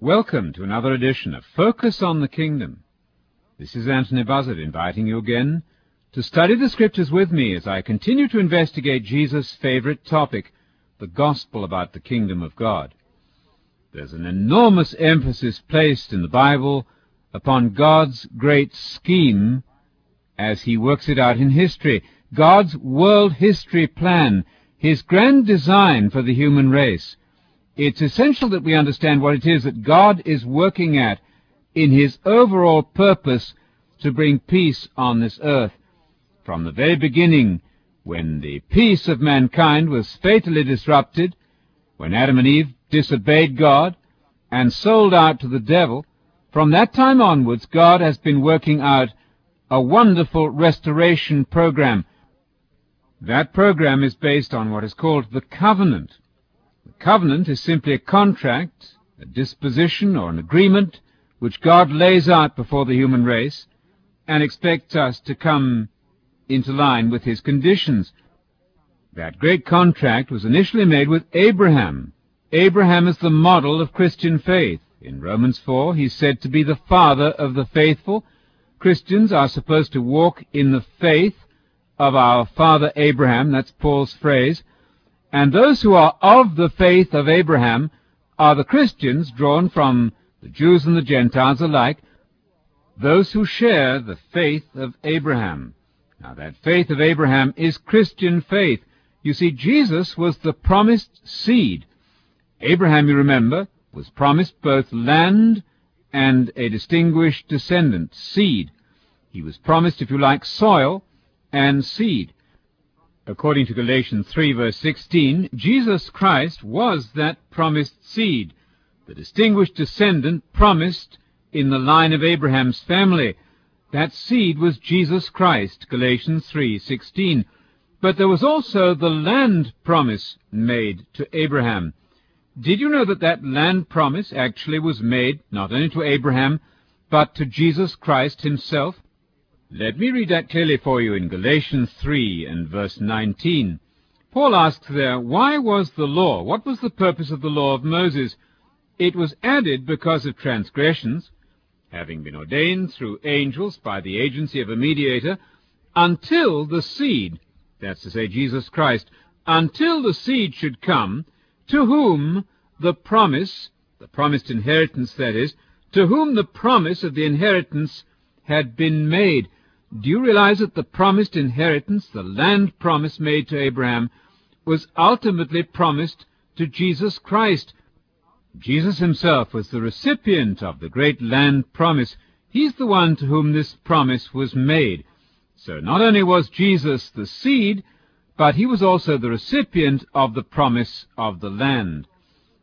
Welcome to another edition of Focus on the Kingdom. This is Anthony Buzzard inviting you again to study the Scriptures with me as I continue to investigate Jesus' favorite topic, the gospel about the kingdom of God. There's an enormous emphasis placed in the Bible upon God's great scheme as he works it out in history, God's world history plan, his grand design for the human race. It's essential that we understand what it is that God is working at in his overall purpose to bring peace on this earth. From the very beginning, when the peace of mankind was fatally disrupted, when Adam and Eve disobeyed God and sold out to the devil, from that time onwards God has been working out a wonderful restoration program. That program is based on what is called the covenant. The covenant is simply a contract, a disposition, or an agreement which God lays out before the human race and expects us to come into line with his conditions. That great contract was initially made with Abraham. Abraham is the model of Christian faith. In Romans 4, he's said to be the father of the faithful. Christians are supposed to walk in the faith of our father Abraham, that's Paul's phrase, and those who are of the faith of Abraham are the Christians drawn from the Jews and the Gentiles alike, those who share the faith of Abraham. Now that faith of Abraham is Christian faith. You see, Jesus was the promised seed. Abraham, you remember, was promised both land and a distinguished descendant, seed. He was promised, if you like, soil and seed. According to Galatians 3 verse 16, Jesus Christ was that promised seed, the distinguished descendant promised in the line of Abraham's family. That seed was Jesus Christ, Galatians 3:16. But there was also the land promise made to Abraham. Did you know that that land promise actually was made not only to Abraham, but to Jesus Christ himself? Let me read that clearly for you in Galatians 3 and verse 19. Paul asks there, Why was the law? What was the purpose of the law of Moses? It was added because of transgressions, having been ordained through angels by the agency of a mediator, until the seed, that's to say Jesus Christ, until the seed should come, to whom the promise, the promised inheritance that is, to whom the promise of the inheritance had been made. Do you realize that the promised inheritance, the land promise made to Abraham, was ultimately promised to Jesus Christ? Jesus himself was the recipient of the great land promise. He's the one to whom this promise was made. So not only was Jesus the seed, but he was also the recipient of the promise of the land.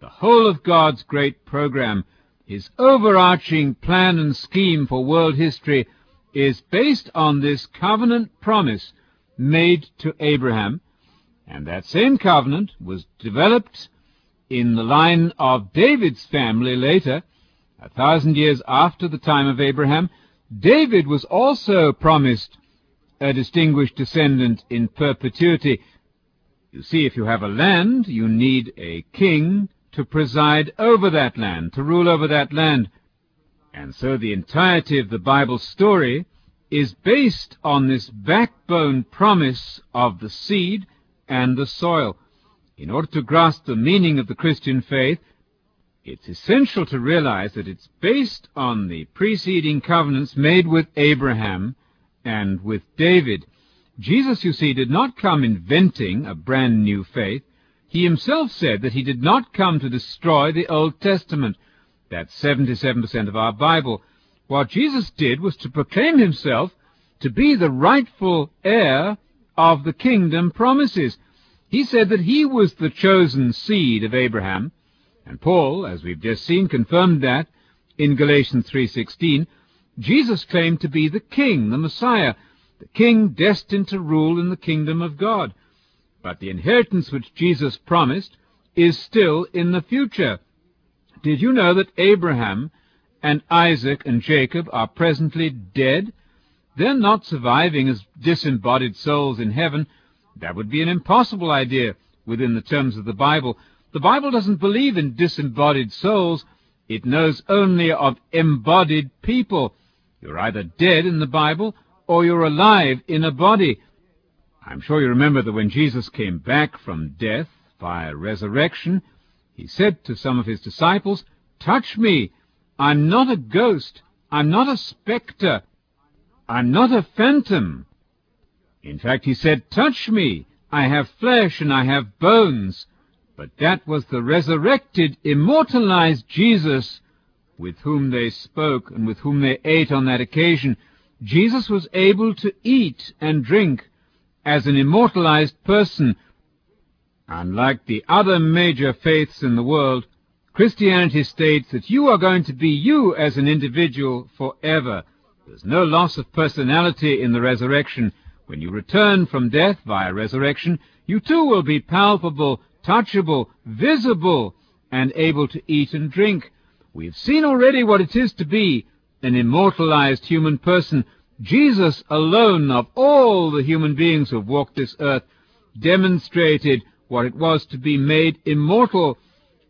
The whole of God's great program, his overarching plan and scheme for world history, is based on this covenant promise made to Abraham, and that same covenant was developed in the line of David's family later, a thousand years after the time of Abraham. David was also promised a distinguished descendant in perpetuity. You see, if you have a land, you need a king to preside over that land, to rule over that land. And so the entirety of the Bible story is based on this backbone promise of the seed and the soil. In order to grasp the meaning of the Christian faith, it's essential to realize that it's based on the preceding covenants made with Abraham and with David. Jesus, you see, did not come inventing a brand new faith. He himself said that he did not come to destroy the Old Testament. That's 77% of our Bible. What Jesus did was to proclaim himself to be the rightful heir of the kingdom promises. He said that he was the chosen seed of Abraham, and Paul, as we've just seen, confirmed that in Galatians 3:16. Jesus claimed to be the king, the Messiah, the king destined to rule in the kingdom of God. But the inheritance which Jesus promised is still in the future. Did you know that Abraham and Isaac and Jacob are presently dead? They're not surviving as disembodied souls in heaven. That would be an impossible idea within the terms of the Bible. The Bible doesn't believe in disembodied souls. It knows only of embodied people. You're either dead in the Bible or you're alive in a body. I'm sure you remember that when Jesus came back from death via resurrection, he said to some of his disciples, Touch me. I'm not a ghost. I'm not a spectre. I'm not a phantom. In fact, he said, Touch me. I have flesh and I have bones. But that was the resurrected, immortalized Jesus with whom they spoke and with whom they ate on that occasion. Jesus was able to eat and drink as an immortalized person. Unlike the other major faiths in the world, Christianity states that you are going to be you as an individual forever. There's no loss of personality in the resurrection. When you return from death via resurrection, you too will be palpable, touchable, visible, and able to eat and drink. We've seen already what it is to be an immortalized human person. Jesus alone of all the human beings who have walked this earth demonstrated what it was to be made immortal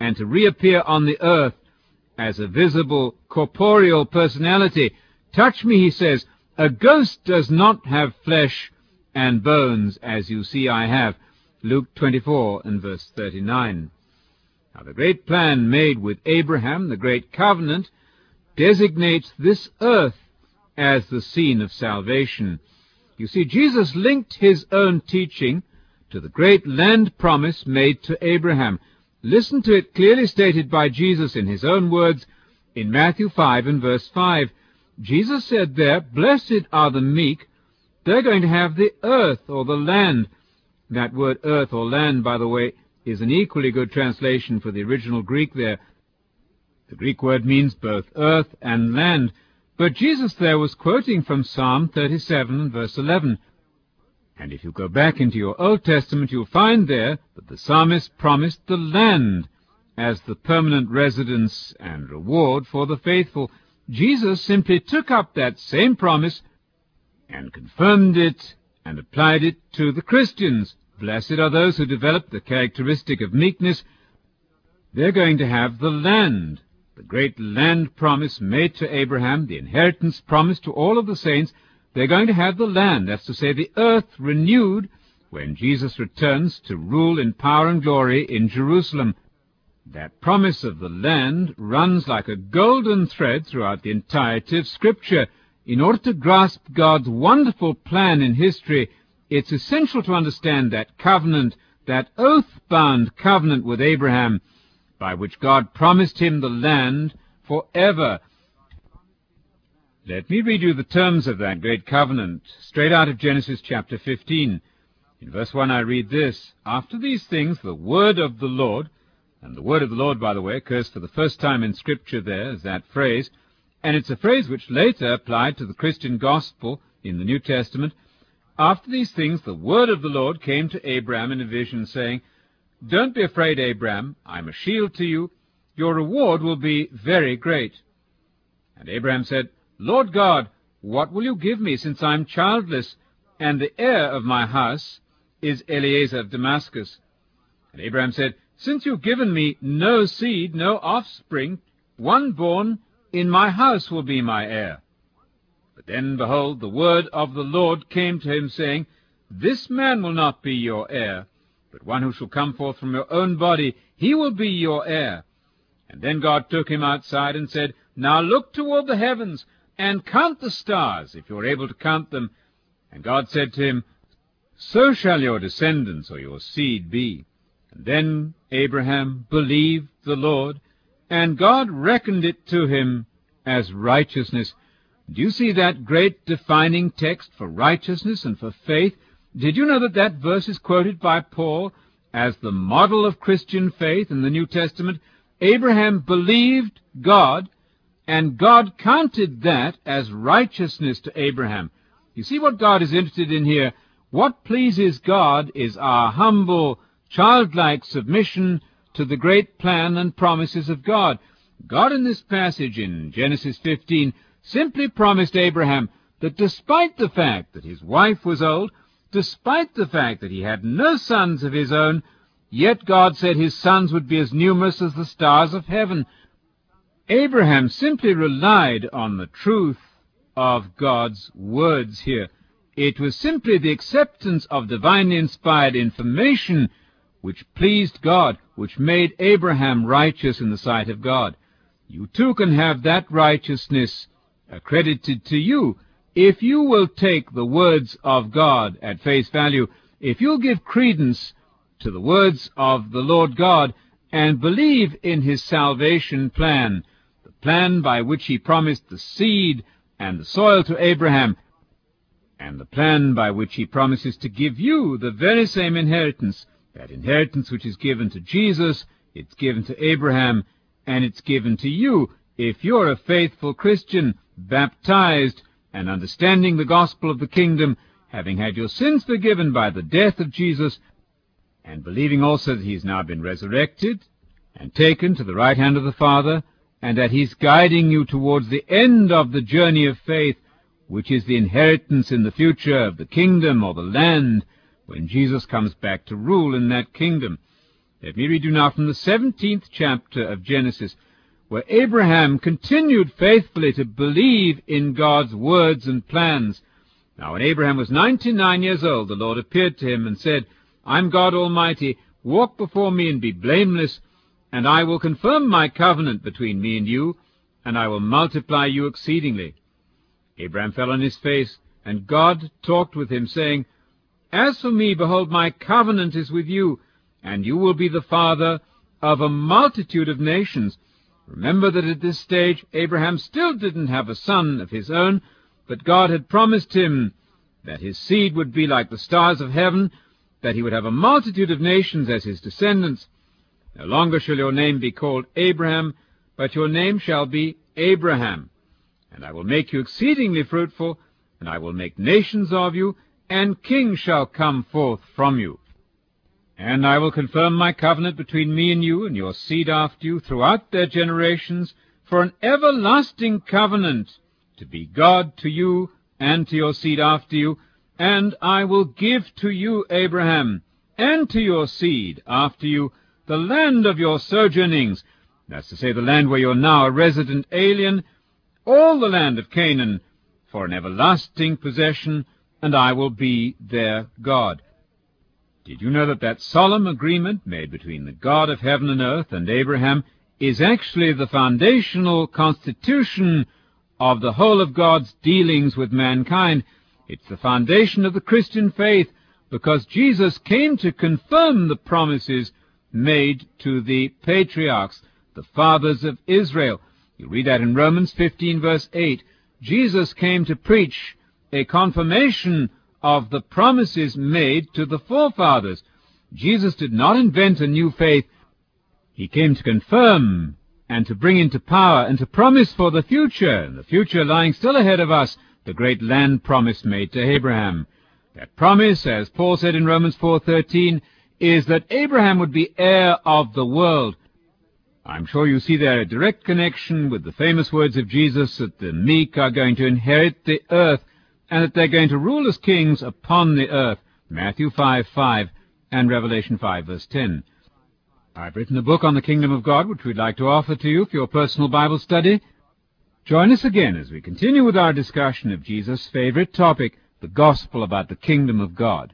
and to reappear on the earth as a visible corporeal personality. Touch me, he says. A ghost does not have flesh and bones as you see I have. Luke 24 and verse 39. Now the great plan made with Abraham, the great covenant, designates this earth as the scene of salvation. You see, Jesus linked his own teaching to the great land promise made to Abraham. Listen to it clearly stated by Jesus in his own words in Matthew 5 and verse 5. Jesus said there, Blessed are the meek, they're going to have the earth or the land. That word earth or land, by the way, is an equally good translation for the original Greek there. The Greek word means both earth and land, but Jesus there was quoting from Psalm 37 and verse 11. And if you go back into your Old Testament, you'll find there that the psalmist promised the land as the permanent residence and reward for the faithful. Jesus simply took up that same promise and confirmed it and applied it to the Christians. Blessed are those who develop the characteristic of meekness. They're going to have the land, the great land promise made to Abraham, the inheritance promised to all of the saints. They're going to have the land, that's to say, the earth renewed when Jesus returns to rule in power and glory in Jerusalem. That promise of the land runs like a golden thread throughout the entirety of Scripture. In order to grasp God's wonderful plan in history, it's essential to understand that covenant, that oath-bound covenant with Abraham, by which God promised him the land forever. Let me read you the terms of that great covenant, straight out of Genesis chapter 15. In verse 1 I read this, After these things the word of the Lord, and the word of the Lord, by the way, occurs for the first time in Scripture there as that phrase, and it's a phrase which later applied to the Christian gospel in the New Testament, after these things, the word of the Lord came to Abraham in a vision, saying, Don't be afraid, Abraham. I'm a shield to you. Your reward will be very great. And Abraham said, Lord God, what will you give me, since I am childless, and the heir of my house is Eliezer of Damascus? And Abraham said, Since you've given me no seed, no offspring, one born in my house will be my heir. But then, behold, the word of the Lord came to him, saying, This man will not be your heir, but one who shall come forth from your own body, he will be your heir. And then God took him outside and said, Now look toward the heavens, and count the stars, if you are able to count them. And God said to him, So shall your descendants, or your seed, be. And then Abraham believed the Lord, and God reckoned it to him as righteousness. Do you see that great defining text for righteousness and for faith? Did you know that that verse is quoted by Paul as the model of Christian faith in the New Testament? Abraham believed God, and God counted that as righteousness to Abraham. You see what God is interested in here? What pleases God is our humble, childlike submission to the great plan and promises of God. God in this passage in Genesis 15 simply promised Abraham that despite the fact that his wife was old, despite the fact that he had no sons of his own, yet God said his sons would be as numerous as the stars of heaven. Abraham simply relied on the truth of God's words here. It was simply the acceptance of divinely inspired information which pleased God, which made Abraham righteous in the sight of God. You too can have that righteousness accredited to you if you will take the words of God at face value, if you'll give credence to the words of the Lord God and believe in his salvation plan, plan by which he promised the seed and the soil to Abraham, and the plan by which he promises to give you the very same inheritance, that inheritance which is given to Jesus, it's given to Abraham, and it's given to you. If you're a faithful Christian, baptized, and understanding the gospel of the kingdom, having had your sins forgiven by the death of Jesus, and believing also that he has now been resurrected and taken to the right hand of the Father, and that he's guiding you towards the end of the journey of faith, which is the inheritance in the future of the kingdom or the land, when Jesus comes back to rule in that kingdom. Let me read you now from the 17th chapter of Genesis, where Abraham continued faithfully to believe in God's words and plans. Now when Abraham was ninety-nine years old, the Lord appeared to him and said, I'm God Almighty, walk before me and be blameless, and I will confirm my covenant between me and you, and I will multiply you exceedingly. Abraham fell on his face, and God talked with him, saying, As for me, behold, my covenant is with you, and you will be the father of a multitude of nations. Remember that at this stage Abraham still didn't have a son of his own, but God had promised him that his seed would be like the stars of heaven, that he would have a multitude of nations as his descendants. No longer shall your name be called Abram, but your name shall be Abraham. And I will make you exceedingly fruitful, and I will make nations of you, and kings shall come forth from you. And I will confirm my covenant between me and you and your seed after you throughout their generations for an everlasting covenant to be God to you and to your seed after you. And I will give to you, Abraham, and to your seed after you, the land of your sojournings, that's to say, the land where you're now a resident alien, all the land of Canaan, for an everlasting possession, and I will be their God. Did you know that that solemn agreement made between the God of heaven and earth and Abraham is actually the foundational constitution of the whole of God's dealings with mankind? It's the foundation of the Christian faith because Jesus came to confirm the promises made to the patriarchs, the fathers of Israel. You read that in Romans 15 verse 8. Jesus came to preach a confirmation of the promises made to the forefathers. Jesus did not invent a new faith. He came to confirm and to bring into power and to promise for the future, the future lying still ahead of us, the great land promise made to Abraham. That promise, as Paul said in Romans 4.13, is that Abraham would be heir of the world. I'm sure you see there a direct connection with the famous words of Jesus that the meek are going to inherit the earth and that they're going to rule as kings upon the earth. Matthew 5, 5 and Revelation 5, verse 10. I've written a book on the kingdom of God which we'd like to offer to you for your personal Bible study. Join us again as we continue with our discussion of Jesus' favorite topic, the gospel about the kingdom of God.